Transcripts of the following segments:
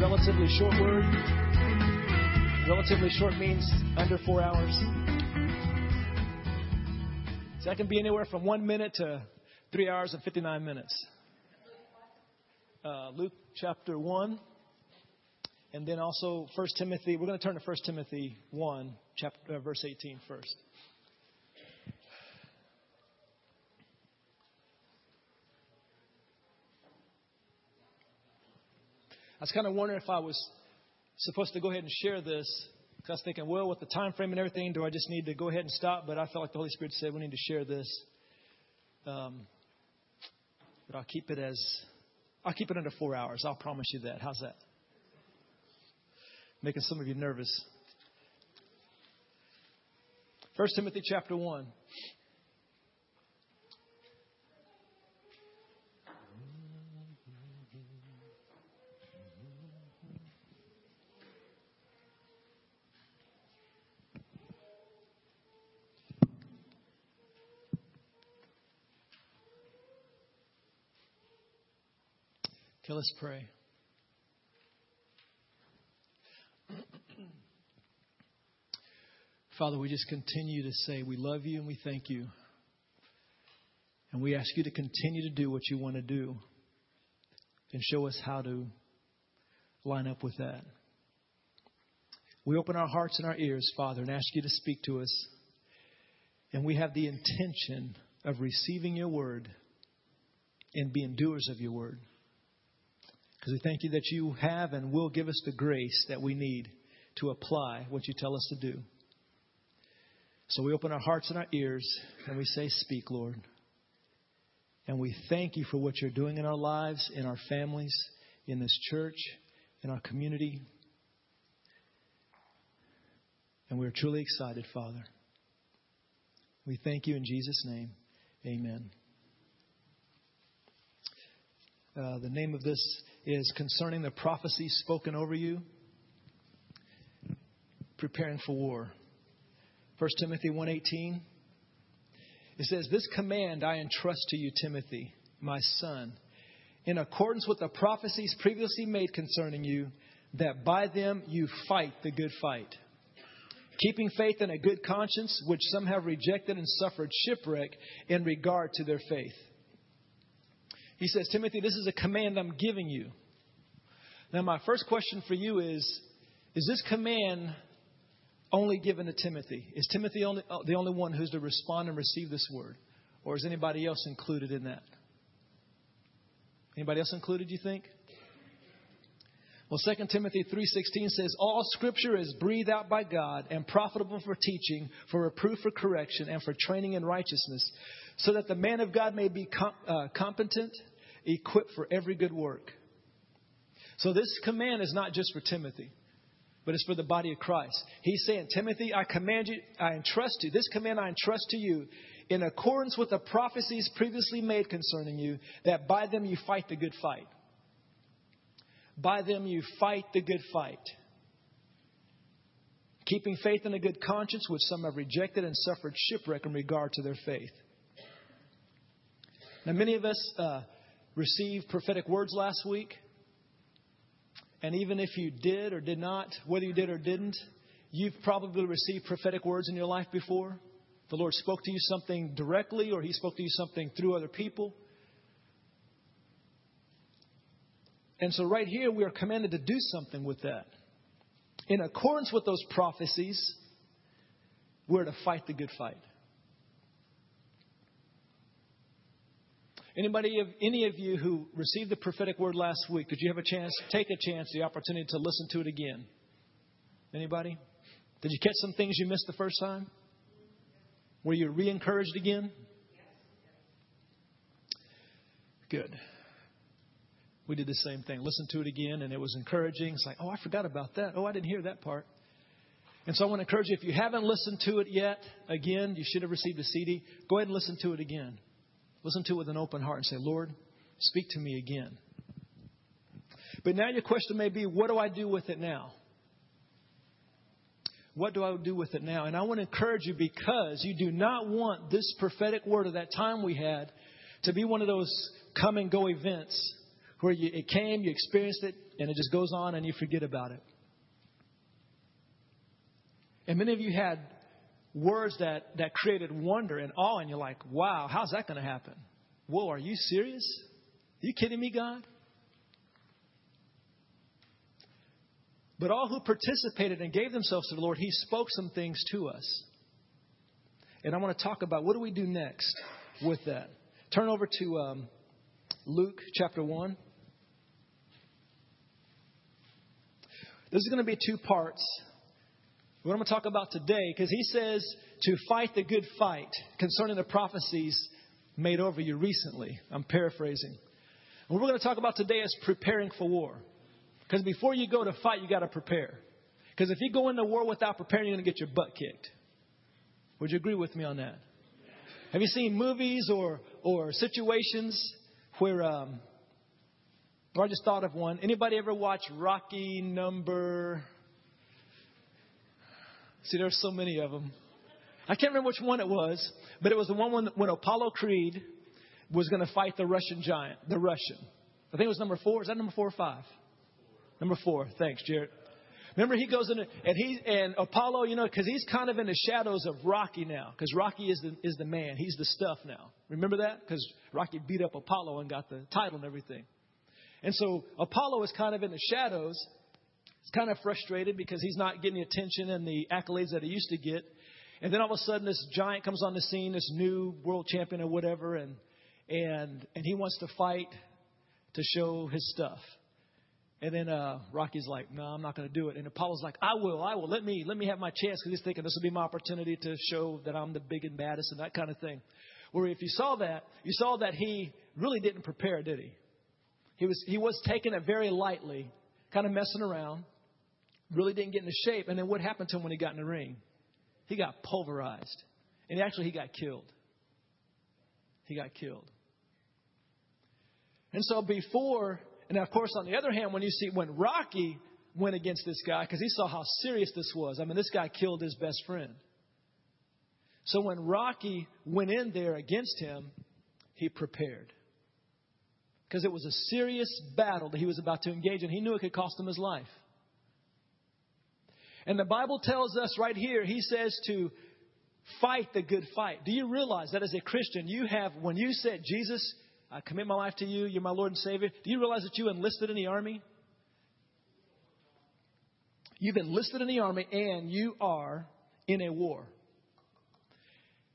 relatively short word. Relatively short means under four hours. So that can be anywhere from one minute to three hours and 59 minutes. Uh, Luke chapter 1. And then also 1 Timothy. We're going to turn to 1 Timothy 1, chapter, uh, verse 18 first. I was kind of wondering if I was supposed to go ahead and share this. Because I was thinking, well, with the time frame and everything, do I just need to go ahead and stop? But I felt like the Holy Spirit said we need to share this. Um, but I'll keep it as I'll keep it under four hours. I'll promise you that. How's that? Making some of you nervous. First Timothy chapter one. Okay, let's pray. Father, we just continue to say we love you and we thank you. And we ask you to continue to do what you want to do and show us how to line up with that. We open our hearts and our ears, Father, and ask you to speak to us. And we have the intention of receiving your word and being doers of your word. Because we thank you that you have and will give us the grace that we need to apply what you tell us to do. So we open our hearts and our ears and we say, Speak, Lord. And we thank you for what you're doing in our lives, in our families, in this church, in our community. And we're truly excited, Father. We thank you in Jesus' name. Amen. Uh, the name of this is concerning the prophecies spoken over you, preparing for war. 1 Timothy 1:18 it says this command I entrust to you Timothy my son in accordance with the prophecies previously made concerning you that by them you fight the good fight keeping faith and a good conscience which some have rejected and suffered shipwreck in regard to their faith he says, Timothy, this is a command I'm giving you. Now, my first question for you is Is this command only given to Timothy? Is Timothy only, uh, the only one who's to respond and receive this word? Or is anybody else included in that? Anybody else included, you think? Well, 2 Timothy 3:16 says all scripture is breathed out by God and profitable for teaching, for reproof, for correction, and for training in righteousness, so that the man of God may be uh, competent, equipped for every good work. So this command is not just for Timothy, but it's for the body of Christ. He's saying, Timothy, I command you, I entrust you. This command I entrust to you in accordance with the prophecies previously made concerning you, that by them you fight the good fight. By them you fight the good fight. Keeping faith and a good conscience, which some have rejected and suffered shipwreck in regard to their faith. Now, many of us uh, received prophetic words last week. And even if you did or did not, whether you did or didn't, you've probably received prophetic words in your life before. The Lord spoke to you something directly, or He spoke to you something through other people. And so, right here, we are commanded to do something with that. In accordance with those prophecies, we're to fight the good fight. Anybody of any of you who received the prophetic word last week, did you have a chance, take a chance, the opportunity to listen to it again? Anybody? Did you catch some things you missed the first time? Were you re encouraged again? Good. We did the same thing. Listened to it again, and it was encouraging. It's like, oh, I forgot about that. Oh, I didn't hear that part. And so I want to encourage you if you haven't listened to it yet, again, you should have received a CD. Go ahead and listen to it again. Listen to it with an open heart and say, Lord, speak to me again. But now your question may be, what do I do with it now? What do I do with it now? And I want to encourage you because you do not want this prophetic word of that time we had to be one of those come and go events where you, it came, you experienced it, and it just goes on and you forget about it. And many of you had words that, that created wonder and awe, and you're like, wow, how's that going to happen? Whoa, are you serious? Are you kidding me, God? But all who participated and gave themselves to the Lord, He spoke some things to us. And I want to talk about what do we do next with that. Turn over to um, Luke chapter 1. This is going to be two parts. What I'm going to talk about today, because he says to fight the good fight concerning the prophecies made over you recently. I'm paraphrasing. What we're going to talk about today is preparing for war. Because before you go to fight, you got to prepare. Because if you go into war without preparing, you're going to get your butt kicked. Would you agree with me on that? Have you seen movies or or situations where um, or I just thought of one. Anybody ever watch Rocky number? See, there's so many of them. I can't remember which one it was, but it was the one when, when Apollo Creed was going to fight the Russian giant, the Russian. I think it was number four. Is that number four or five? Number four. Thanks, Jared. Remember, he goes in and he and Apollo, you know, because he's kind of in the shadows of Rocky now, because Rocky is the is the man. He's the stuff now. Remember that? Because Rocky beat up Apollo and got the title and everything. And so Apollo is kind of in the shadows. He's kind of frustrated because he's not getting the attention and the accolades that he used to get. And then all of a sudden, this giant comes on the scene, this new world champion or whatever, and and and he wants to fight to show his stuff. And then uh, Rocky's like, "No, I'm not going to do it." And Apollo's like, "I will, I will. Let me, let me have my chance," because he's thinking this will be my opportunity to show that I'm the big and baddest and that kind of thing. Where if you saw that, you saw that he really didn't prepare, did he? He was he was taking it very lightly, kind of messing around. Really didn't get into shape. And then what happened to him when he got in the ring? He got pulverized, and actually he got killed. He got killed. And so before and of course, on the other hand, when you see when Rocky went against this guy, because he saw how serious this was, I mean, this guy killed his best friend. So when Rocky went in there against him, he prepared. Because it was a serious battle that he was about to engage in. He knew it could cost him his life. And the Bible tells us right here, he says to fight the good fight. Do you realize that as a Christian, you have, when you said, Jesus, I commit my life to you. You're my Lord and Savior. Do you realize that you enlisted in the army? You've enlisted in the army and you are in a war.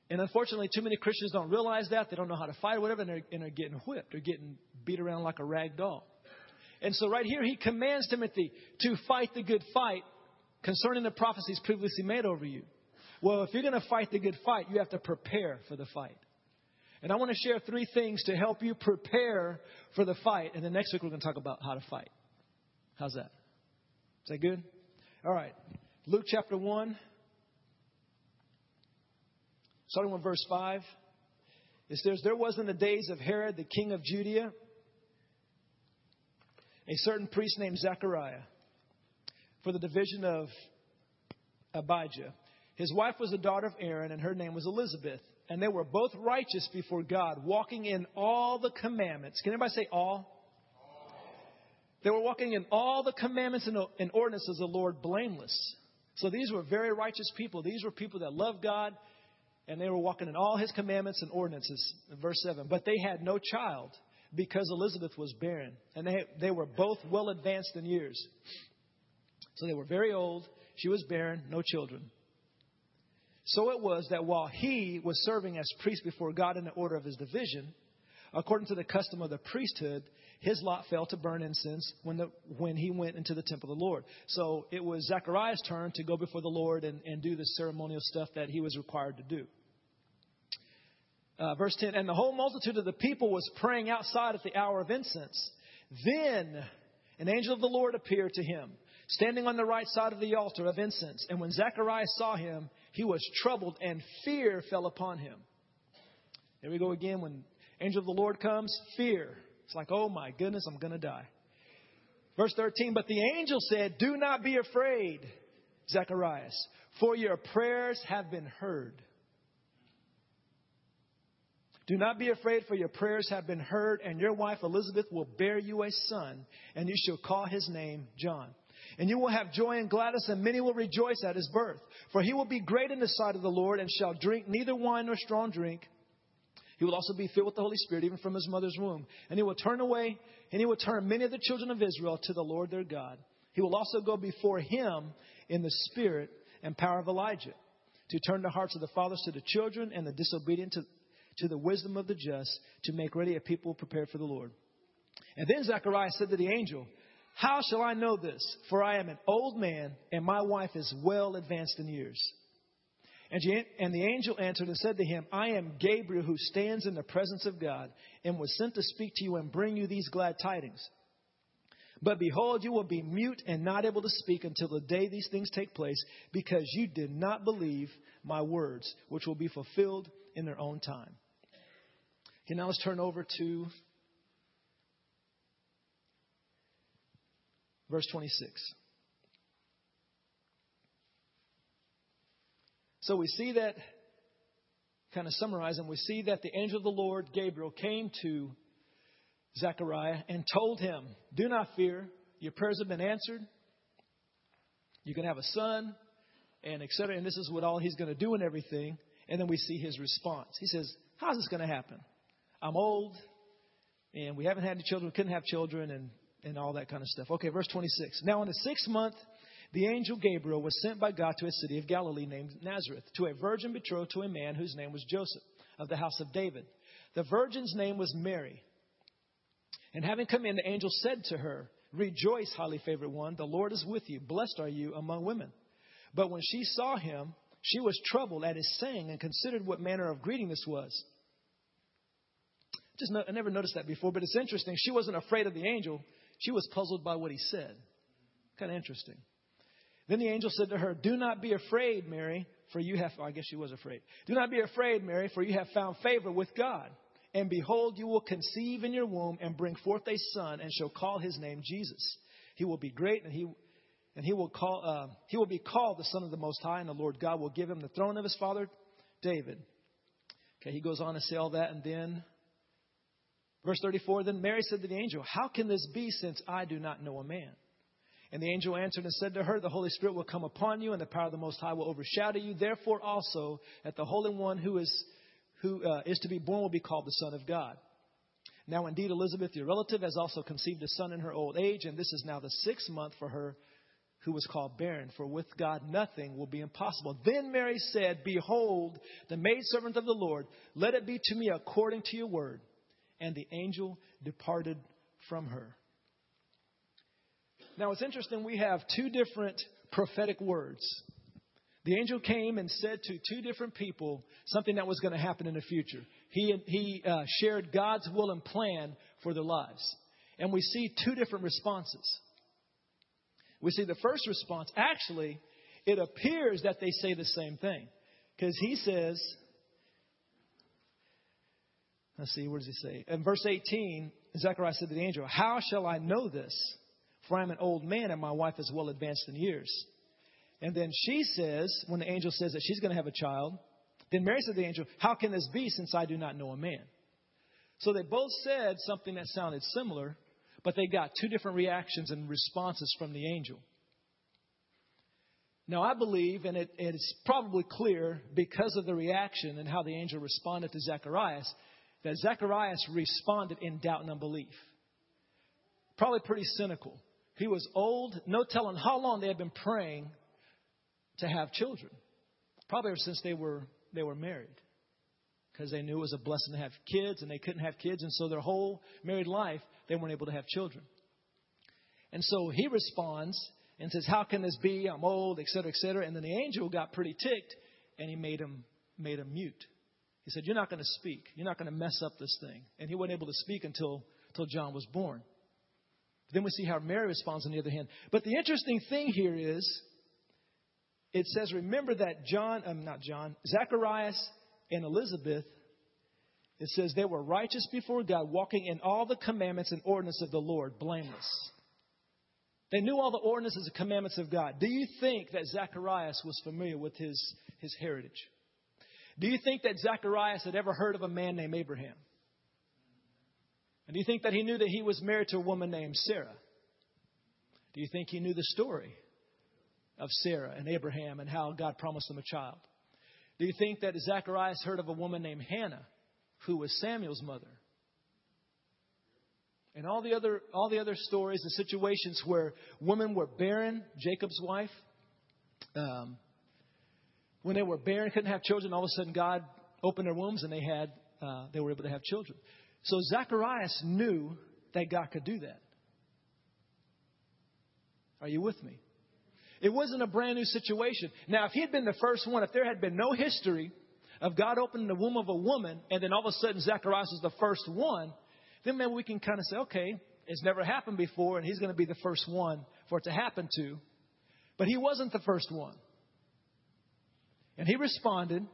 And unfortunately, too many Christians don't realize that. They don't know how to fight or whatever, and they're, and they're getting whipped. They're getting beat around like a rag doll. And so, right here, he commands Timothy to fight the good fight concerning the prophecies previously made over you. Well, if you're going to fight the good fight, you have to prepare for the fight. And I want to share three things to help you prepare for the fight. And then next week we're going to talk about how to fight. How's that? Is that good? All right. Luke chapter 1, starting with verse 5. It says, There was in the days of Herod, the king of Judea, a certain priest named Zechariah for the division of Abijah. His wife was a daughter of Aaron, and her name was Elizabeth and they were both righteous before God, walking in all the commandments. Can anybody say all? They were walking in all the commandments and ordinances of the Lord blameless. So these were very righteous people. These were people that loved God, and they were walking in all his commandments and ordinances. Verse 7. But they had no child because Elizabeth was barren, and they, they were both well advanced in years. So they were very old. She was barren, no children. So it was that while he was serving as priest before God in the order of his division, according to the custom of the priesthood, his lot fell to burn incense when, the, when he went into the temple of the Lord. So it was Zechariah's turn to go before the Lord and, and do the ceremonial stuff that he was required to do. Uh, verse 10 And the whole multitude of the people was praying outside at the hour of incense. Then an angel of the Lord appeared to him, standing on the right side of the altar of incense. And when Zechariah saw him, he was troubled and fear fell upon him. There we go again. When angel of the Lord comes, fear. It's like, oh my goodness, I'm going to die. Verse 13, but the angel said, Do not be afraid, Zacharias, for your prayers have been heard. Do not be afraid, for your prayers have been heard, and your wife Elizabeth will bear you a son, and you shall call his name John. And you will have joy and gladness, and many will rejoice at his birth. For he will be great in the sight of the Lord, and shall drink neither wine nor strong drink. He will also be filled with the Holy Spirit, even from his mother's womb. And he will turn away, and he will turn many of the children of Israel to the Lord their God. He will also go before him in the spirit and power of Elijah, to turn the hearts of the fathers to the children, and the disobedient to to the wisdom of the just to make ready a people prepared for the Lord. And then Zechariah said to the angel, How shall I know this? For I am an old man, and my wife is well advanced in years. And the angel answered and said to him, I am Gabriel who stands in the presence of God and was sent to speak to you and bring you these glad tidings. But behold, you will be mute and not able to speak until the day these things take place, because you did not believe my words, which will be fulfilled in their own time. Okay, now let's turn over to verse 26. So we see that, kind of summarizing, we see that the angel of the Lord, Gabriel, came to Zechariah and told him, Do not fear, your prayers have been answered. You can have a son, and etc. And this is what all he's going to do and everything. And then we see his response. He says, How's this going to happen? I'm old, and we haven't had any children, couldn't have children, and, and all that kind of stuff. Okay, verse 26. Now, in the sixth month, the angel Gabriel was sent by God to a city of Galilee named Nazareth, to a virgin betrothed to a man whose name was Joseph, of the house of David. The virgin's name was Mary. And having come in, the angel said to her, Rejoice, highly favored one, the Lord is with you. Blessed are you among women. But when she saw him, she was troubled at his saying and considered what manner of greeting this was. Just no, I never noticed that before, but it's interesting. She wasn't afraid of the angel. She was puzzled by what he said. Kind of interesting. Then the angel said to her, Do not be afraid, Mary, for you have, I guess she was afraid. Do not be afraid, Mary, for you have found favor with God. And behold, you will conceive in your womb and bring forth a son and shall call his name Jesus. He will be great and he, and he will call, uh, he will be called the son of the most high and the Lord God will give him the throne of his father David. Okay, he goes on to say all that and then Verse 34 Then Mary said to the angel, How can this be since I do not know a man? And the angel answered and said to her, The Holy Spirit will come upon you, and the power of the Most High will overshadow you. Therefore, also, that the Holy One who is, who, uh, is to be born will be called the Son of God. Now, indeed, Elizabeth, your relative, has also conceived a son in her old age, and this is now the sixth month for her who was called barren, for with God nothing will be impossible. Then Mary said, Behold, the maidservant of the Lord, let it be to me according to your word and the angel departed from her. Now it's interesting, we have two different prophetic words. The angel came and said to two different people something that was going to happen in the future. He, he uh, shared God's will and plan for their lives. And we see two different responses. We see the first response, actually, it appears that they say the same thing. Because he says, Let's see, what does he say? In verse 18, Zechariah said to the angel, How shall I know this? For I am an old man and my wife is well advanced in years. And then she says, when the angel says that she's going to have a child, then Mary said to the angel, How can this be since I do not know a man? So they both said something that sounded similar, but they got two different reactions and responses from the angel. Now, I believe, and it, it's probably clear because of the reaction and how the angel responded to Zacharias, that Zacharias responded in doubt and unbelief. Probably pretty cynical. He was old, no telling how long they had been praying to have children. Probably ever since they were they were married. Because they knew it was a blessing to have kids and they couldn't have kids, and so their whole married life they weren't able to have children. And so he responds and says, How can this be? I'm old, et cetera, et cetera. And then the angel got pretty ticked and he made him made him mute. He said, You're not going to speak. You're not going to mess up this thing. And he wasn't able to speak until, until John was born. Then we see how Mary responds on the other hand. But the interesting thing here is it says, Remember that John, um, not John, Zacharias and Elizabeth, it says they were righteous before God, walking in all the commandments and ordinances of the Lord, blameless. They knew all the ordinances and commandments of God. Do you think that Zacharias was familiar with his, his heritage? Do you think that Zacharias had ever heard of a man named Abraham? And do you think that he knew that he was married to a woman named Sarah? Do you think he knew the story of Sarah and Abraham and how God promised them a child? Do you think that Zacharias heard of a woman named Hannah, who was Samuel's mother? And all the other all the other stories and situations where women were barren, Jacob's wife, um, when they were barren, couldn't have children, all of a sudden God opened their wombs and they had uh, they were able to have children. So Zacharias knew that God could do that. Are you with me? It wasn't a brand new situation. Now, if he had been the first one, if there had been no history of God opening the womb of a woman, and then all of a sudden Zacharias is the first one, then maybe we can kind of say, okay, it's never happened before, and he's going to be the first one for it to happen to. But he wasn't the first one. And he responded,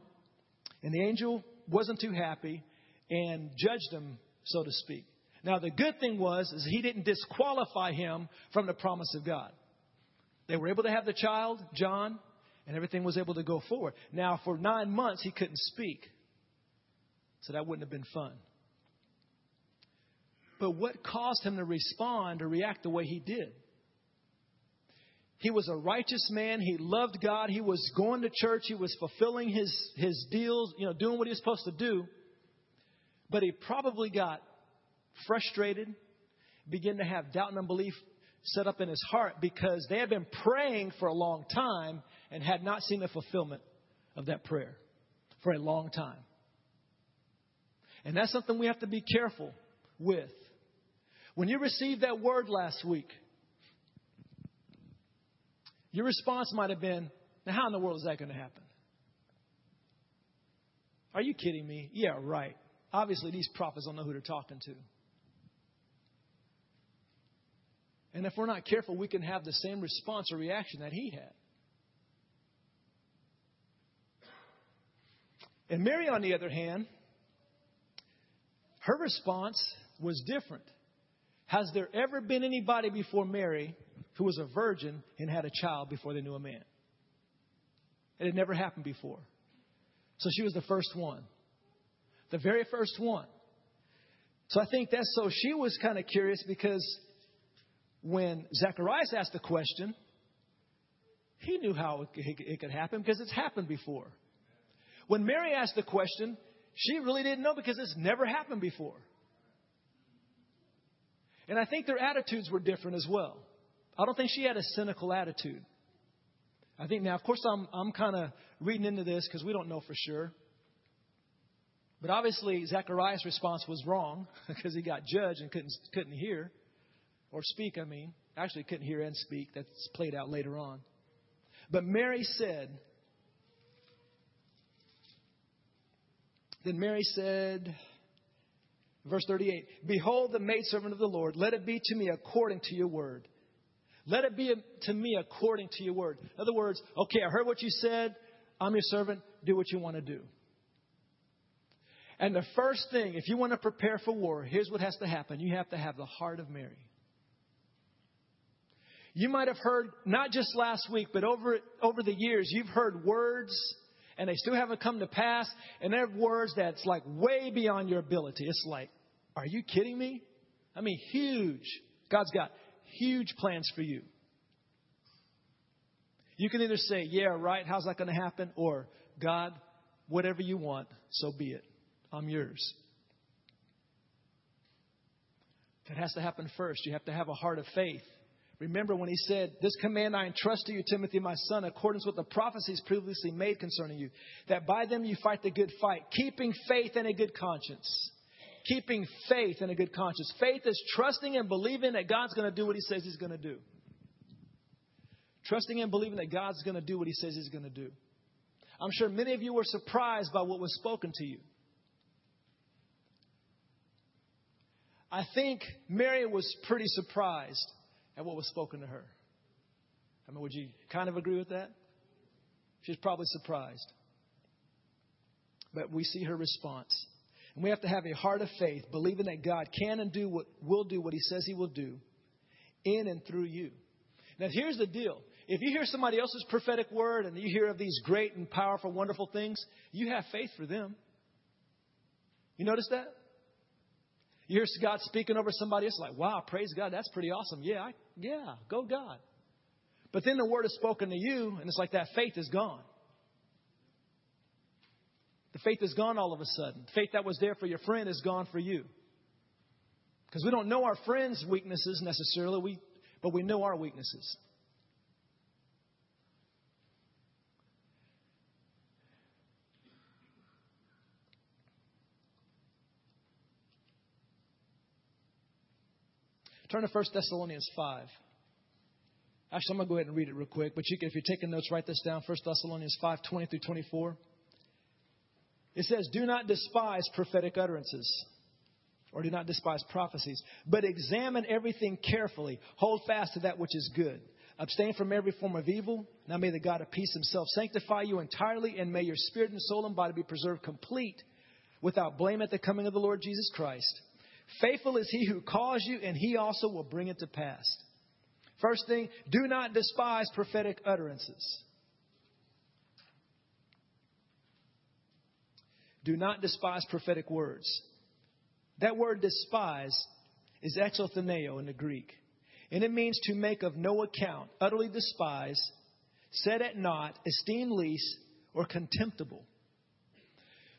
and the angel wasn't too happy and judged him, so to speak. Now, the good thing was is he didn't disqualify him from the promise of God. They were able to have the child, John, and everything was able to go forward. Now, for nine months, he couldn't speak. So that wouldn't have been fun. But what caused him to respond or react the way he did? He was a righteous man. He loved God. He was going to church. He was fulfilling his, his deals, you know, doing what he was supposed to do. But he probably got frustrated, began to have doubt and unbelief set up in his heart because they had been praying for a long time and had not seen the fulfillment of that prayer for a long time. And that's something we have to be careful with. When you received that word last week, your response might have been, Now, how in the world is that going to happen? Are you kidding me? Yeah, right. Obviously, these prophets don't know who they're talking to. And if we're not careful, we can have the same response or reaction that he had. And Mary, on the other hand, her response was different. Has there ever been anybody before Mary who was a virgin and had a child before they knew a man? It had never happened before. So she was the first one. The very first one. So I think that's so she was kind of curious because when Zacharias asked the question, he knew how it could happen because it's happened before. When Mary asked the question, she really didn't know because it's never happened before. And I think their attitudes were different as well. I don't think she had a cynical attitude. I think now, of course, I'm, I'm kind of reading into this because we don't know for sure. But obviously, Zacharias' response was wrong because he got judged and couldn't, couldn't hear or speak, I mean. Actually, couldn't hear and speak. That's played out later on. But Mary said, Then Mary said, Verse 38 Behold, the maidservant of the Lord, let it be to me according to your word. Let it be to me according to your word. In other words, okay, I heard what you said. I'm your servant. Do what you want to do. And the first thing, if you want to prepare for war, here's what has to happen you have to have the heart of Mary. You might have heard, not just last week, but over, over the years, you've heard words and they still haven't come to pass. And they're words that's like way beyond your ability. It's like, are you kidding me? I mean, huge. God's got huge plans for you. You can either say, yeah, right, how's that going to happen? Or, God, whatever you want, so be it. I'm yours. That has to happen first. You have to have a heart of faith. Remember when he said, This command I entrust to you, Timothy, my son, accordance with the prophecies previously made concerning you, that by them you fight the good fight, keeping faith and a good conscience. Keeping faith and a good conscience. Faith is trusting and believing that God's going to do what he says he's going to do. Trusting and believing that God's going to do what he says he's going to do. I'm sure many of you were surprised by what was spoken to you. I think Mary was pretty surprised at what was spoken to her. I mean, would you kind of agree with that? She's probably surprised. But we see her response. And we have to have a heart of faith, believing that God can and do what will do what he says he will do in and through you. Now here's the deal. if you hear somebody else's prophetic word and you hear of these great and powerful, wonderful things, you have faith for them. You notice that? You hear God speaking over somebody else, like, wow, praise God, that's pretty awesome. Yeah, I, yeah, go God. But then the word is spoken to you, and it's like that faith is gone. The faith is gone all of a sudden. Faith that was there for your friend is gone for you. Because we don't know our friends' weaknesses necessarily, we, but we know our weaknesses. Turn to 1 Thessalonians 5. Actually, I'm going to go ahead and read it real quick, but you can, if you're taking notes, write this down 1 Thessalonians 5 20 through 24. It says, Do not despise prophetic utterances, or do not despise prophecies, but examine everything carefully. Hold fast to that which is good. Abstain from every form of evil. Now may the God of peace himself sanctify you entirely, and may your spirit and soul and body be preserved complete without blame at the coming of the Lord Jesus Christ. Faithful is he who calls you, and he also will bring it to pass. First thing, do not despise prophetic utterances. Do not despise prophetic words. That word despise is exoutheneo in the Greek. And it means to make of no account, utterly despise, set at naught, esteem least, or contemptible.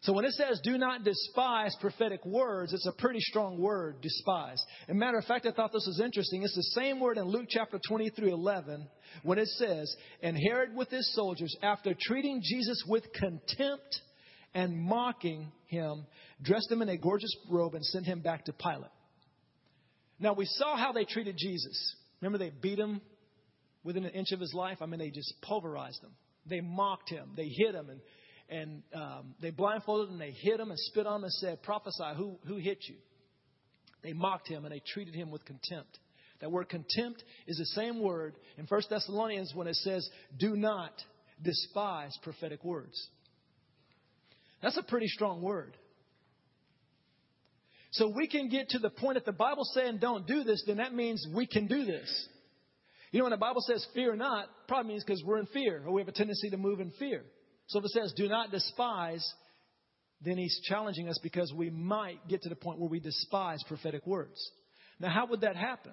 So when it says do not despise prophetic words, it's a pretty strong word, despise. As matter of fact, I thought this was interesting. It's the same word in Luke chapter 20 through 11 when it says, And Herod with his soldiers, after treating Jesus with contempt and mocking him, dressed him in a gorgeous robe and sent him back to Pilate. Now, we saw how they treated Jesus. Remember, they beat him within an inch of his life? I mean, they just pulverized him. They mocked him. They hit him and, and um, they blindfolded him and they hit him and spit on him and said, Prophesy, who, who hit you? They mocked him and they treated him with contempt. That word contempt is the same word in 1 Thessalonians when it says, Do not despise prophetic words. That's a pretty strong word. So we can get to the point if the Bible's saying don't do this, then that means we can do this. You know, when the Bible says fear not, probably means because we're in fear or we have a tendency to move in fear. So if it says do not despise, then he's challenging us because we might get to the point where we despise prophetic words. Now, how would that happen?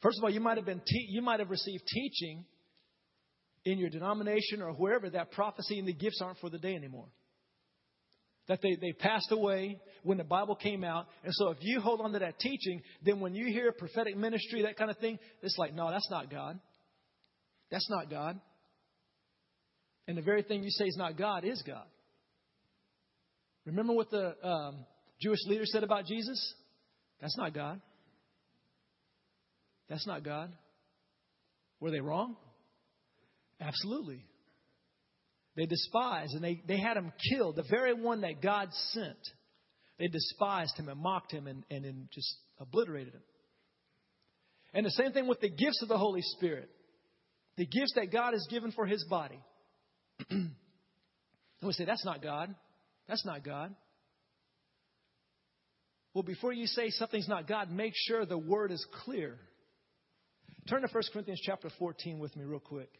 First of all, you might have been te- you might have received teaching in your denomination or wherever that prophecy and the gifts aren't for the day anymore. That they, they passed away when the Bible came out. And so if you hold on to that teaching, then when you hear prophetic ministry, that kind of thing, it's like, no, that's not God. That's not God. And the very thing you say is not God is God. Remember what the um, Jewish leader said about Jesus? That's not God. That's not God. Were they wrong? Absolutely. They despised and they, they had him killed, the very one that God sent. They despised him and mocked him and, and, and just obliterated him. And the same thing with the gifts of the Holy Spirit. The gifts that God has given for his body. and we say, that's not God. That's not God. Well, before you say something's not God, make sure the word is clear. Turn to 1 Corinthians chapter 14 with me, real quick.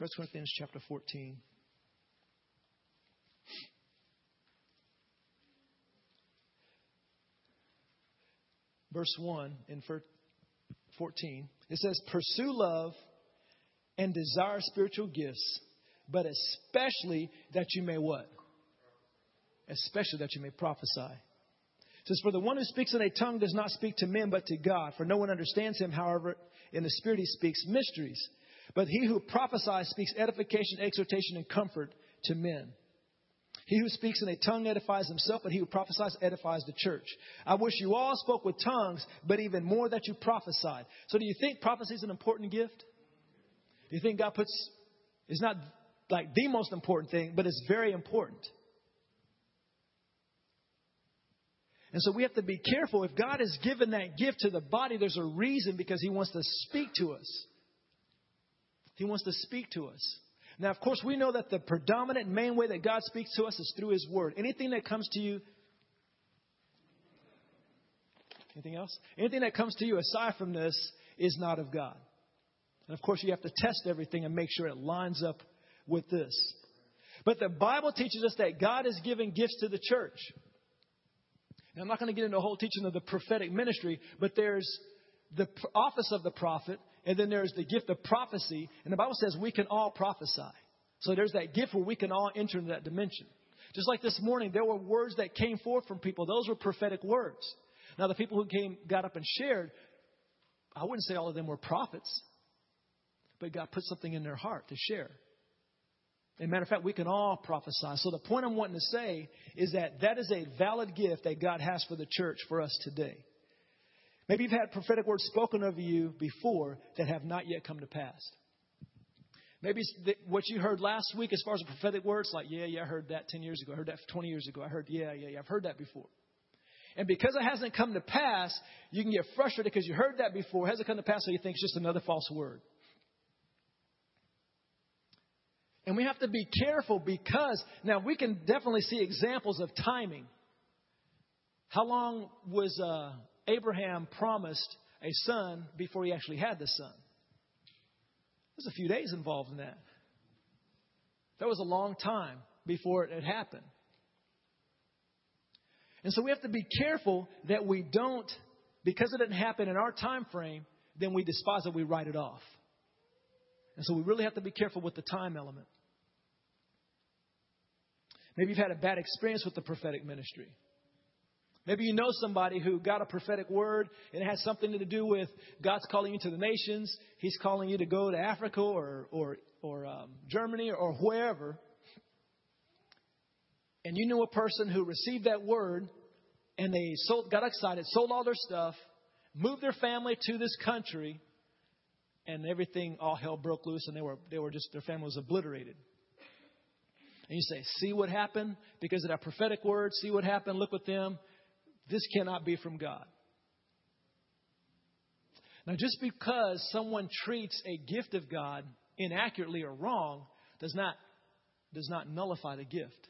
1 Corinthians chapter 14. Verse 1 in 14, it says, Pursue love and desire spiritual gifts, but especially that you may what? Especially that you may prophesy. It says, For the one who speaks in a tongue does not speak to men, but to God. For no one understands him, however, in the Spirit he speaks mysteries. But he who prophesies speaks edification, exhortation, and comfort to men. He who speaks in a tongue edifies himself, but he who prophesies edifies the church. I wish you all spoke with tongues, but even more that you prophesied. So do you think prophecy is an important gift? Do you think God puts, it's not like the most important thing, but it's very important. And so we have to be careful. If God has given that gift to the body, there's a reason because he wants to speak to us. He wants to speak to us. Now, of course, we know that the predominant main way that God speaks to us is through His Word. Anything that comes to you Anything else? Anything that comes to you aside from this is not of God. And of course, you have to test everything and make sure it lines up with this. But the Bible teaches us that God is giving gifts to the church. Now, I'm not going to get into a whole teaching of the prophetic ministry, but there's the office of the prophet, and then there's the gift of prophecy. And the Bible says we can all prophesy. So there's that gift where we can all enter into that dimension. Just like this morning, there were words that came forth from people. Those were prophetic words. Now, the people who came, got up and shared, I wouldn't say all of them were prophets, but God put something in their heart to share. As a matter of fact, we can all prophesy. So the point I'm wanting to say is that that is a valid gift that God has for the church for us today. Maybe you've had prophetic words spoken over you before that have not yet come to pass. Maybe what you heard last week as far as prophetic words, like, yeah, yeah, I heard that 10 years ago. I heard that 20 years ago. I heard, yeah, yeah, yeah, I've heard that before. And because it hasn't come to pass, you can get frustrated because you heard that before. It hasn't come to pass, so you think it's just another false word. And we have to be careful because now we can definitely see examples of timing. How long was uh, Abraham promised a son before he actually had the son? There's a few days involved in that. That was a long time before it had happened. And so we have to be careful that we don't, because it didn't happen in our time frame, then we despise it, we write it off. And so we really have to be careful with the time element. Maybe you've had a bad experience with the prophetic ministry. Maybe you know somebody who got a prophetic word and it has something to do with God's calling you to the nations. He's calling you to go to Africa or, or, or um, Germany or wherever and you knew a person who received that word and they sold, got excited, sold all their stuff, moved their family to this country, and everything, all hell broke loose, and they were, they were just, their family was obliterated. And you say, see what happened? Because of that prophetic word, see what happened? Look with them. This cannot be from God. Now, just because someone treats a gift of God inaccurately or wrong does not, does not nullify the gift.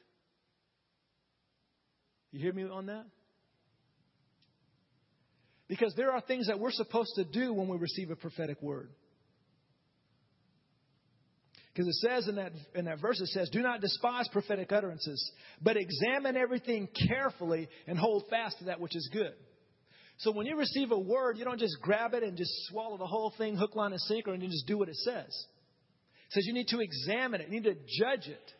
You hear me on that? Because there are things that we're supposed to do when we receive a prophetic word. Because it says in that, in that verse, it says, Do not despise prophetic utterances, but examine everything carefully and hold fast to that which is good. So when you receive a word, you don't just grab it and just swallow the whole thing, hook, line, and sinker, and you just do what it says. It says you need to examine it, you need to judge it.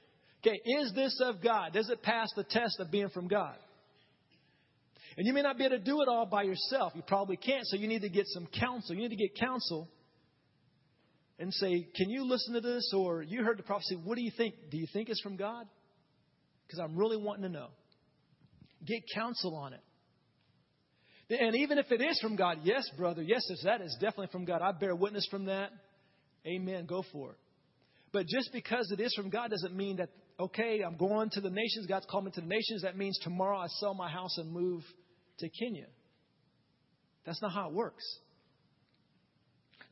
Okay, is this of God? Does it pass the test of being from God? And you may not be able to do it all by yourself. You probably can't, so you need to get some counsel. You need to get counsel and say, Can you listen to this? Or you heard the prophecy. What do you think? Do you think it's from God? Because I'm really wanting to know. Get counsel on it. And even if it is from God, yes, brother, yes, that is definitely from God. I bear witness from that. Amen. Go for it. But just because it is from God doesn't mean that okay, I'm going to the nations. God's called me to the nations. That means tomorrow I sell my house and move to Kenya. That's not how it works.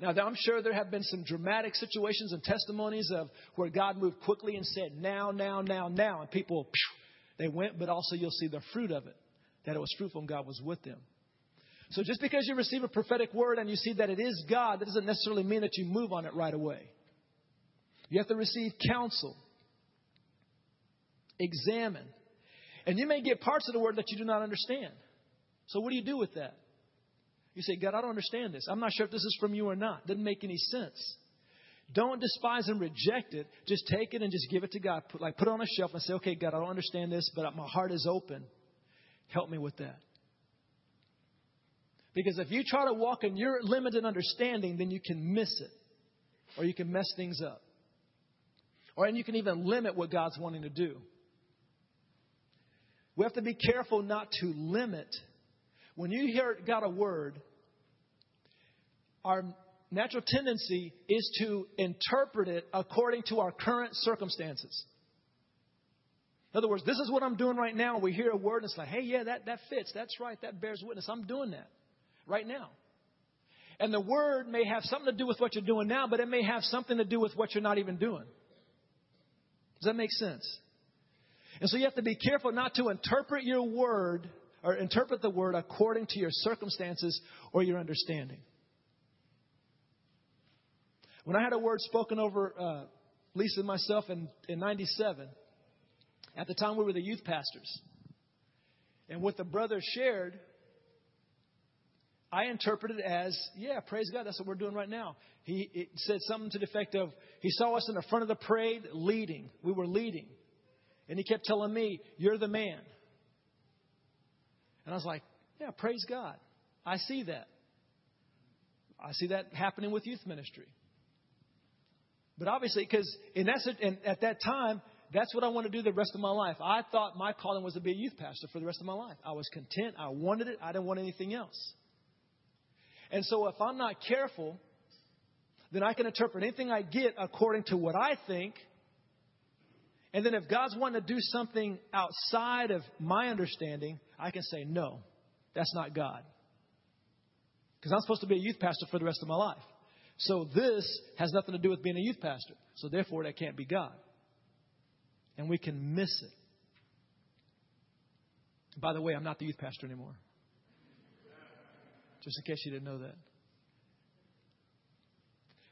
Now, I'm sure there have been some dramatic situations and testimonies of where God moved quickly and said, now, now, now, now. And people, they went, but also you'll see the fruit of it, that it was fruitful and God was with them. So just because you receive a prophetic word and you see that it is God, that doesn't necessarily mean that you move on it right away. You have to receive counsel examine. And you may get parts of the word that you do not understand. So what do you do with that? You say, God, I don't understand this. I'm not sure if this is from you or not. Doesn't make any sense. Don't despise and reject it. Just take it and just give it to God. Put, like put it on a shelf and say, okay, God, I don't understand this, but my heart is open. Help me with that. Because if you try to walk in your limited understanding, then you can miss it. Or you can mess things up. Or and you can even limit what God's wanting to do. We have to be careful not to limit. When you hear God a word, our natural tendency is to interpret it according to our current circumstances. In other words, this is what I'm doing right now. We hear a word and it's like, hey, yeah, that, that fits. That's right. That bears witness. I'm doing that right now. And the word may have something to do with what you're doing now, but it may have something to do with what you're not even doing. Does that make sense? And so you have to be careful not to interpret your word or interpret the word according to your circumstances or your understanding. When I had a word spoken over uh, Lisa and myself in, in 97, at the time we were the youth pastors, and what the brother shared, I interpreted as, yeah, praise God, that's what we're doing right now. He said something to the effect of, he saw us in the front of the parade leading. We were leading. And he kept telling me, you're the man. And I was like, yeah, praise God. I see that. I see that happening with youth ministry. But obviously, because that, at that time, that's what I want to do the rest of my life. I thought my calling was to be a youth pastor for the rest of my life. I was content. I wanted it. I didn't want anything else. And so if I'm not careful, then I can interpret anything I get according to what I think. And then if God's wanting to do something outside of my understanding, I can say, no, that's not God. Because I'm supposed to be a youth pastor for the rest of my life. So this has nothing to do with being a youth pastor. So therefore, that can't be God. And we can miss it. By the way, I'm not the youth pastor anymore. Just in case you didn't know that.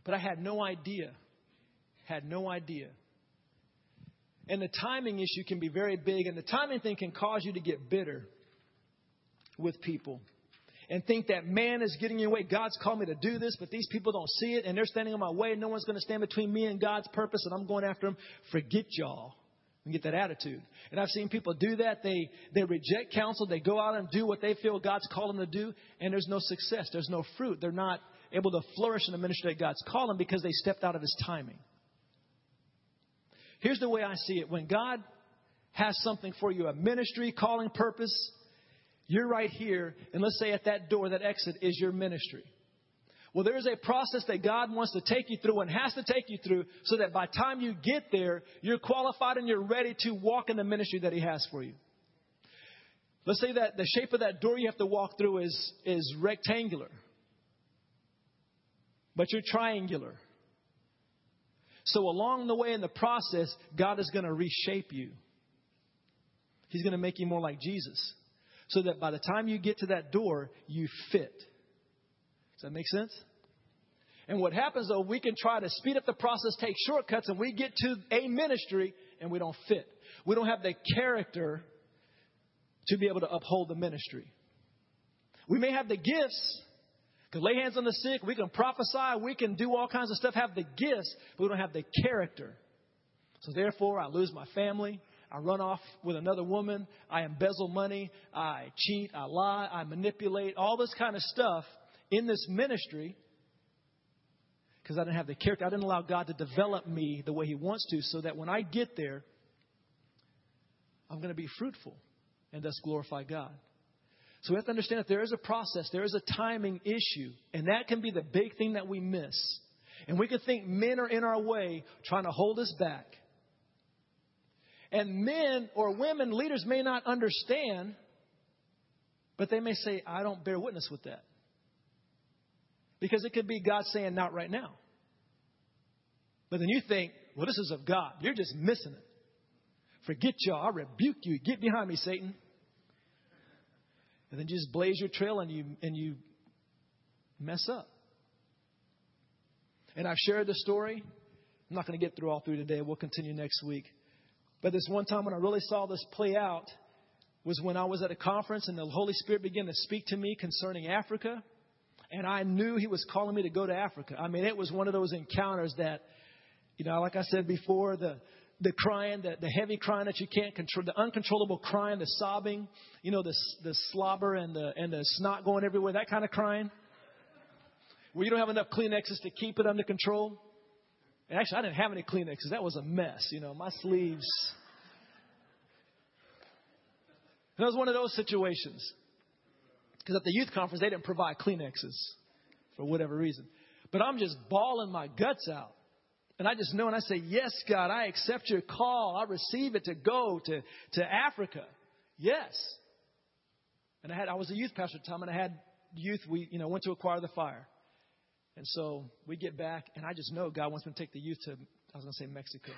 But I had no idea. Had no idea. And the timing issue can be very big, and the timing thing can cause you to get bitter with people and think that man is getting in your way. God's called me to do this, but these people don't see it, and they're standing in my way. No one's going to stand between me and God's purpose, and I'm going after them. Forget y'all and get that attitude. And I've seen people do that. They, they reject counsel. They go out and do what they feel God's called them to do, and there's no success. There's no fruit. They're not able to flourish in the ministry that God's called them because they stepped out of His timing. Here's the way I see it. When God has something for you, a ministry, calling, purpose, you're right here, and let's say at that door, that exit is your ministry. Well, there is a process that God wants to take you through and has to take you through so that by time you get there, you're qualified and you're ready to walk in the ministry that He has for you. Let's say that the shape of that door you have to walk through is, is rectangular, but you're triangular. So, along the way in the process, God is going to reshape you. He's going to make you more like Jesus so that by the time you get to that door, you fit. Does that make sense? And what happens though, we can try to speed up the process, take shortcuts, and we get to a ministry and we don't fit. We don't have the character to be able to uphold the ministry. We may have the gifts, can lay hands on the sick, we can prophesy, we can do all kinds of stuff, have the gifts, but we don't have the character. So therefore, I lose my family, I run off with another woman, I embezzle money, I cheat, I lie, I manipulate, all this kind of stuff in this ministry because I didn't have the character. I didn't allow God to develop me the way He wants to, so that when I get there, I'm going to be fruitful and thus glorify God. So we have to understand that there is a process, there is a timing issue, and that can be the big thing that we miss. And we can think men are in our way trying to hold us back. And men or women, leaders may not understand, but they may say, I don't bear witness with that. Because it could be God saying, not right now. But then you think, well, this is of God. You're just missing it. Forget y'all. I rebuke you. Get behind me, Satan. And then just blaze your trail and you, and you mess up. And I've shared the story. I'm not going to get through all through today. We'll continue next week. But this one time when I really saw this play out was when I was at a conference and the Holy Spirit began to speak to me concerning Africa. And I knew He was calling me to go to Africa. I mean, it was one of those encounters that, you know, like I said before, the, the crying, the, the heavy crying that you can't control, the uncontrollable crying, the sobbing, you know, the, the slobber and the, and the snot going everywhere, that kind of crying. Where you don't have enough Kleenexes to keep it under control. And actually, I didn't have any Kleenexes. That was a mess. You know, my sleeves. And that was one of those situations. Because at the youth conference, they didn't provide Kleenexes for whatever reason. But I'm just bawling my guts out. And I just know, and I say, Yes, God, I accept your call. I receive it to go to, to Africa. Yes. And I had I was a youth pastor at the time, and I had youth. We you know went to acquire the fire. And so we get back, and I just know God wants me to take the youth to, I was to say Mexico.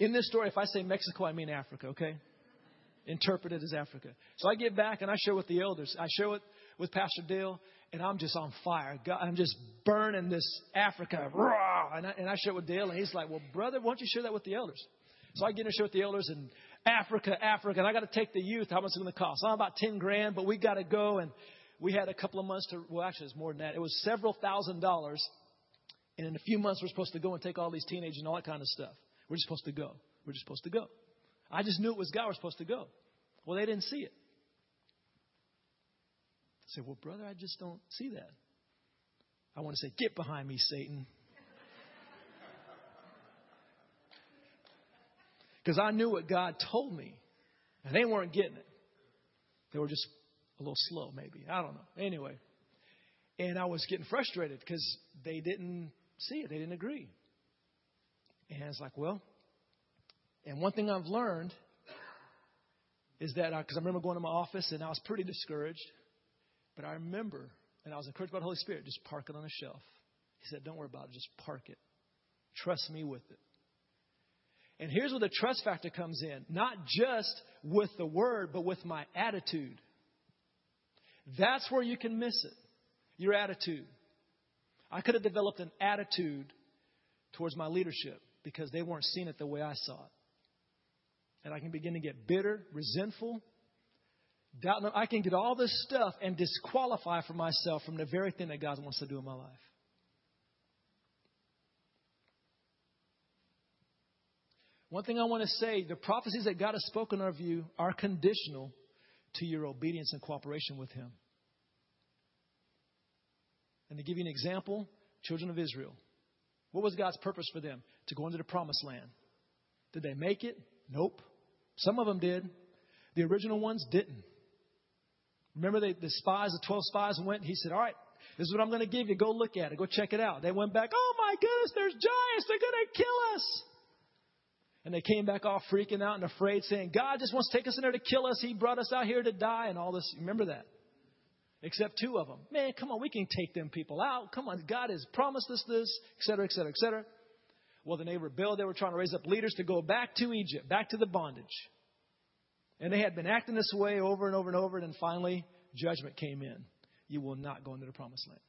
In this story, if I say Mexico, I mean Africa, okay? interpreted as Africa. So I get back and I share with the elders. I share with, with Pastor Dale, and I'm just on fire. God, I'm just burning this Africa. And I, and I share it with Dale, and he's like, Well, brother, why don't you share that with the elders? So I get in share with the elders, and Africa, Africa, and I got to take the youth. How much is it going to cost? I'm about 10 grand, but we got to go. And we had a couple of months to, well, actually, it's more than that. It was several thousand dollars. And in a few months, we're supposed to go and take all these teenagers and all that kind of stuff. We're just supposed to go. We're just supposed to go. I just knew it was God we're supposed to go. Well, they didn't see it. I said, Well, brother, I just don't see that. I want to say, Get behind me, Satan. Because I knew what God told me. And they weren't getting it. They were just a little slow, maybe. I don't know. Anyway. And I was getting frustrated because they didn't see it, they didn't agree. And it's like, well, and one thing I've learned is that, because I, I remember going to my office and I was pretty discouraged, but I remember, and I was encouraged by the Holy Spirit, just park it on a shelf. He said, don't worry about it, just park it. Trust me with it. And here's where the trust factor comes in not just with the word, but with my attitude. That's where you can miss it. Your attitude. I could have developed an attitude towards my leadership because they weren't seeing it the way I saw it. And I can begin to get bitter, resentful, doubt. I can get all this stuff and disqualify for myself from the very thing that God wants to do in my life. One thing I want to say the prophecies that God has spoken of you are conditional to your obedience and cooperation with Him. And to give you an example, children of Israel. What was God's purpose for them? To go into the promised land. Did they make it? Nope. Some of them did. The original ones didn't. Remember they, the spies, the 12 spies went, he said, All right, this is what I'm going to give you. Go look at it. Go check it out. They went back, Oh my goodness, there's giants. They're going to kill us. And they came back all freaking out and afraid, saying, God just wants to take us in there to kill us. He brought us out here to die and all this. Remember that? Except two of them. Man, come on, we can take them people out. Come on, God has promised us this, et cetera, et cetera, et cetera. Well, then they rebelled. They were trying to raise up leaders to go back to Egypt, back to the bondage. And they had been acting this way over and over and over, and then finally, judgment came in. You will not go into the promised land.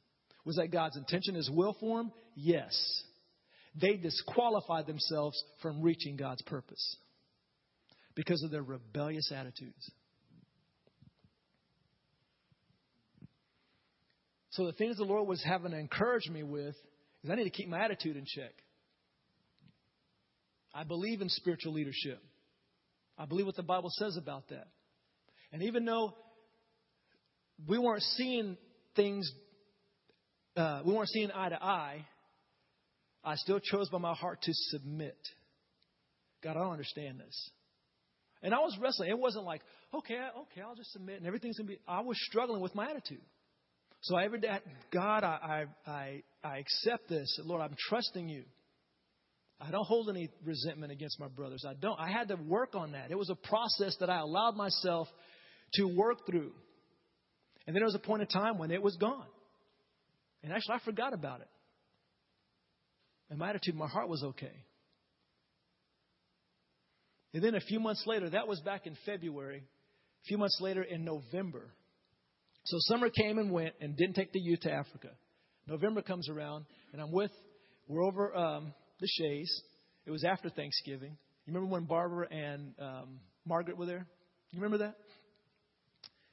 Was that God's intention, His will for them? Yes they disqualified themselves from reaching God's purpose because of their rebellious attitudes. So, the things the Lord was having to encourage me with is I need to keep my attitude in check. I believe in spiritual leadership. I believe what the Bible says about that. And even though we weren't seeing things, uh, we weren't seeing eye to eye, I still chose by my heart to submit. God, I don't understand this. And I was wrestling. It wasn't like, okay, okay, I'll just submit and everything's going to be. I was struggling with my attitude. So every day, God, I, I, I accept this. Lord, I'm trusting you. I don't hold any resentment against my brothers. I don't. I had to work on that. It was a process that I allowed myself to work through. And then there was a point in time when it was gone. And actually, I forgot about it. And my attitude, my heart was okay. And then a few months later, that was back in February, a few months later in November. So summer came and went and didn't take the youth to Africa. November comes around, and I'm with, we're over um, the Shays. It was after Thanksgiving. You remember when Barbara and um, Margaret were there? You remember that?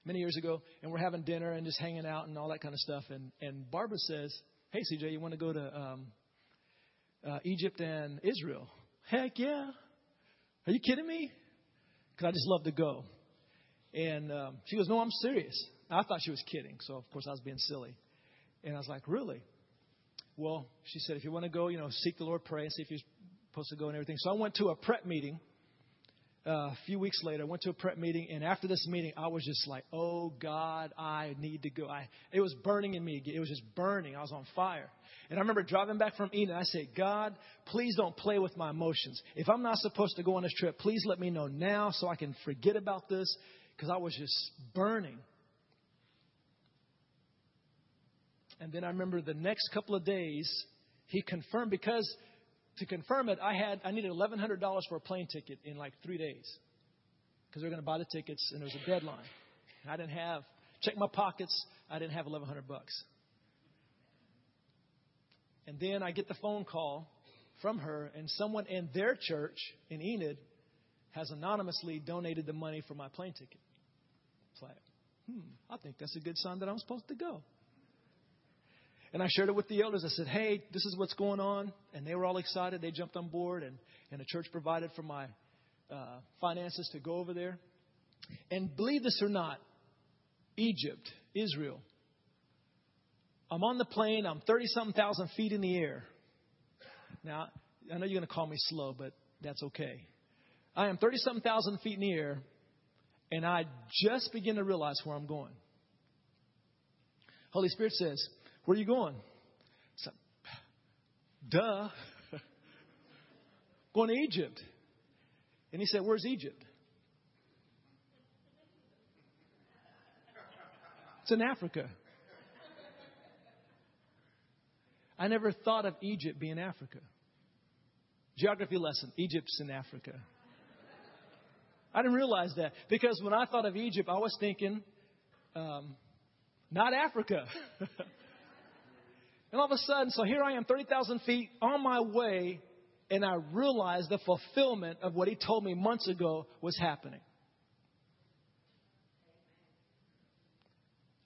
Many years ago, and we're having dinner and just hanging out and all that kind of stuff. And, and Barbara says, Hey, CJ, you want to go to um, uh, Egypt and Israel. Heck yeah. Are you kidding me? Because I just love to go. And um, she goes, No, I'm serious. I thought she was kidding. So, of course, I was being silly. And I was like, Really? Well, she said, If you want to go, you know, seek the Lord, pray, and see if you're supposed to go and everything. So I went to a prep meeting. Uh, a few weeks later, I went to a prep meeting, and after this meeting, I was just like, "Oh God, I need to go." I, it was burning in me. It was just burning. I was on fire. And I remember driving back from Enid. I said, God, please don't play with my emotions. If I'm not supposed to go on this trip, please let me know now so I can forget about this because I was just burning. And then I remember the next couple of days, he confirmed because to confirm it, I had I needed eleven hundred dollars for a plane ticket in like three days. because they're going to buy the tickets, and there was a deadline. And I didn't have, check my pockets, I didn't have 1100 bucks. And then I get the phone call from her, and someone in their church in Enid has anonymously donated the money for my plane ticket. It's like, hmm, I think that's a good sign that I'm supposed to go. And I shared it with the elders. I said, hey, this is what's going on. And they were all excited. They jumped on board, and, and the church provided for my uh, finances to go over there. And believe this or not, Egypt, Israel. I'm on the plane. I'm 30 something thousand feet in the air. Now, I know you're going to call me slow, but that's okay. I am 30 something thousand feet in the air, and I just begin to realize where I'm going. Holy Spirit says, Where are you going? So, Duh. going to Egypt. And he said, Where's Egypt? It's in Africa. I never thought of Egypt being Africa. Geography lesson Egypt's in Africa. I didn't realize that because when I thought of Egypt, I was thinking, um, not Africa. and all of a sudden, so here I am, 30,000 feet on my way, and I realized the fulfillment of what he told me months ago was happening.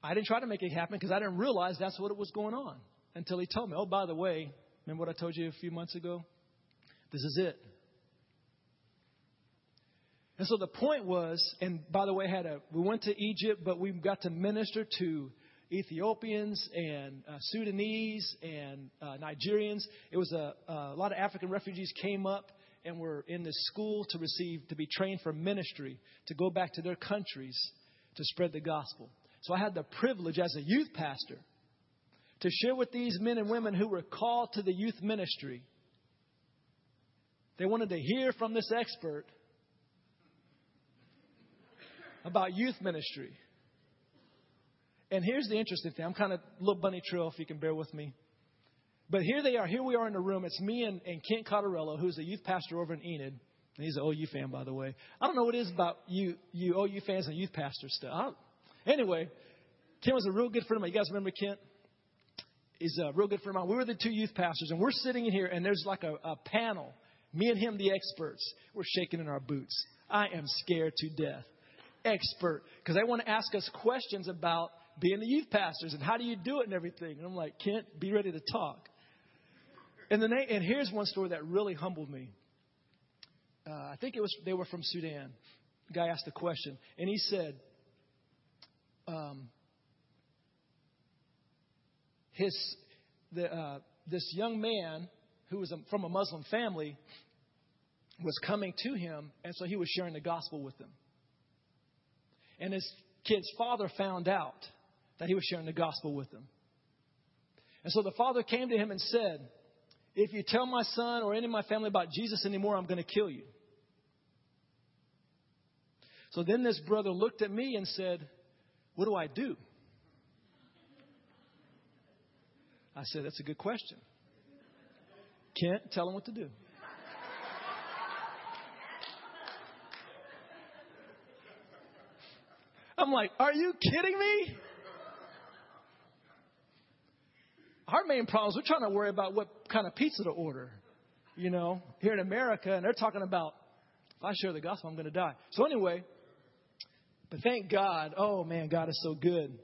I didn't try to make it happen because I didn't realize that's what it was going on until he told me, oh, by the way, remember what I told you a few months ago? This is it. And so the point was, and by the way, had a we went to Egypt, but we got to minister to Ethiopians and uh, Sudanese and uh, Nigerians. It was a, a lot of African refugees came up and were in this school to receive to be trained for ministry to go back to their countries to spread the gospel. So I had the privilege as a youth pastor to share with these men and women who were called to the youth ministry. They wanted to hear from this expert about youth ministry. And here's the interesting thing. I'm kind of a little bunny trail, if you can bear with me. But here they are. Here we are in the room. It's me and, and Kent Cotterello, who's a youth pastor over in Enid. And he's an OU fan, by the way. I don't know what it is about you, you OU fans and youth pastor stuff. Anyway, Kent was a real good friend of mine. You guys remember Kent? He's a real good friend of mine. We were the two youth pastors, and we're sitting in here, and there's like a, a panel. Me and him, the experts. We're shaking in our boots. I am scared to death expert because they want to ask us questions about being the youth pastors and how do you do it and everything. And I'm like, Kent, be ready to talk. And then they, and here's one story that really humbled me. Uh, I think it was they were from Sudan. The guy asked a question, and he said, um, his the, uh, this young man who was a, from a Muslim family was coming to him, and so he was sharing the gospel with them. And his kid's father found out that he was sharing the gospel with them. And so the father came to him and said, If you tell my son or any of my family about Jesus anymore, I'm going to kill you. So then this brother looked at me and said, What do I do? I said, That's a good question. Kent, tell him what to do. I'm like, are you kidding me? Our main problem is we're trying to worry about what kind of pizza to order. You know, here in America, and they're talking about if I share the gospel, I'm going to die. So anyway, but thank God. Oh man, God is so good.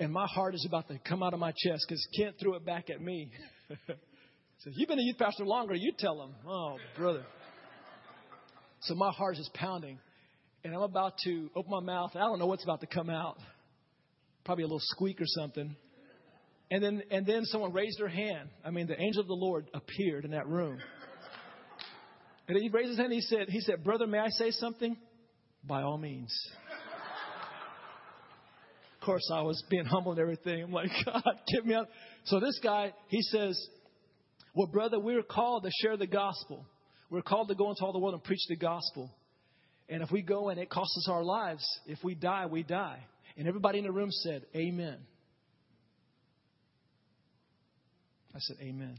And my heart is about to come out of my chest because Kent threw it back at me. says, You've been a youth pastor longer. You tell him. Oh, brother. So my heart is just pounding and I'm about to open my mouth. I don't know what's about to come out. Probably a little squeak or something. And then, and then someone raised their hand. I mean, the angel of the Lord appeared in that room. And he raised his hand. he said, he said, brother, may I say something? By all means. Of course, I was being humble and everything. I'm like, God, get me out. So this guy, he says, well, brother, we're called to share the gospel. We're called to go into all the world and preach the gospel. And if we go and it costs us our lives, if we die, we die. And everybody in the room said, Amen. I said, Amen.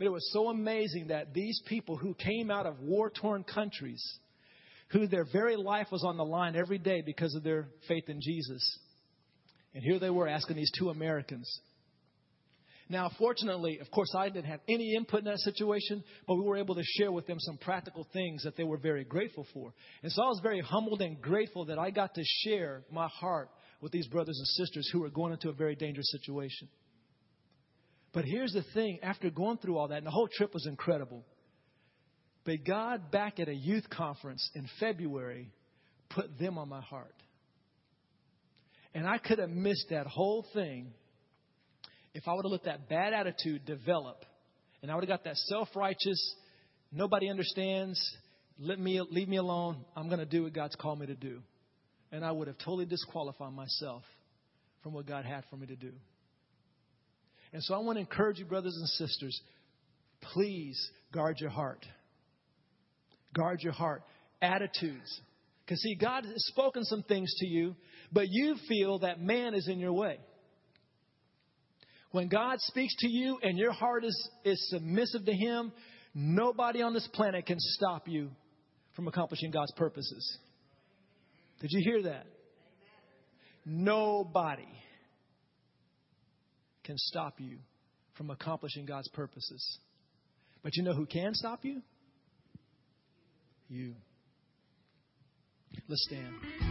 But it was so amazing that these people who came out of war torn countries, who their very life was on the line every day because of their faith in Jesus, and here they were asking these two Americans. Now, fortunately, of course, I didn't have any input in that situation, but we were able to share with them some practical things that they were very grateful for. And so I was very humbled and grateful that I got to share my heart with these brothers and sisters who were going into a very dangerous situation. But here's the thing after going through all that, and the whole trip was incredible, but God, back at a youth conference in February, put them on my heart. And I could have missed that whole thing if I would have let that bad attitude develop and I would have got that self righteous, nobody understands, let me, leave me alone, I'm going to do what God's called me to do. And I would have totally disqualified myself from what God had for me to do. And so I want to encourage you, brothers and sisters, please guard your heart. Guard your heart. Attitudes. Because, see, God has spoken some things to you, but you feel that man is in your way. When God speaks to you and your heart is, is submissive to Him, nobody on this planet can stop you from accomplishing God's purposes. Did you hear that? Nobody can stop you from accomplishing God's purposes. But you know who can stop you? You. Let's stand.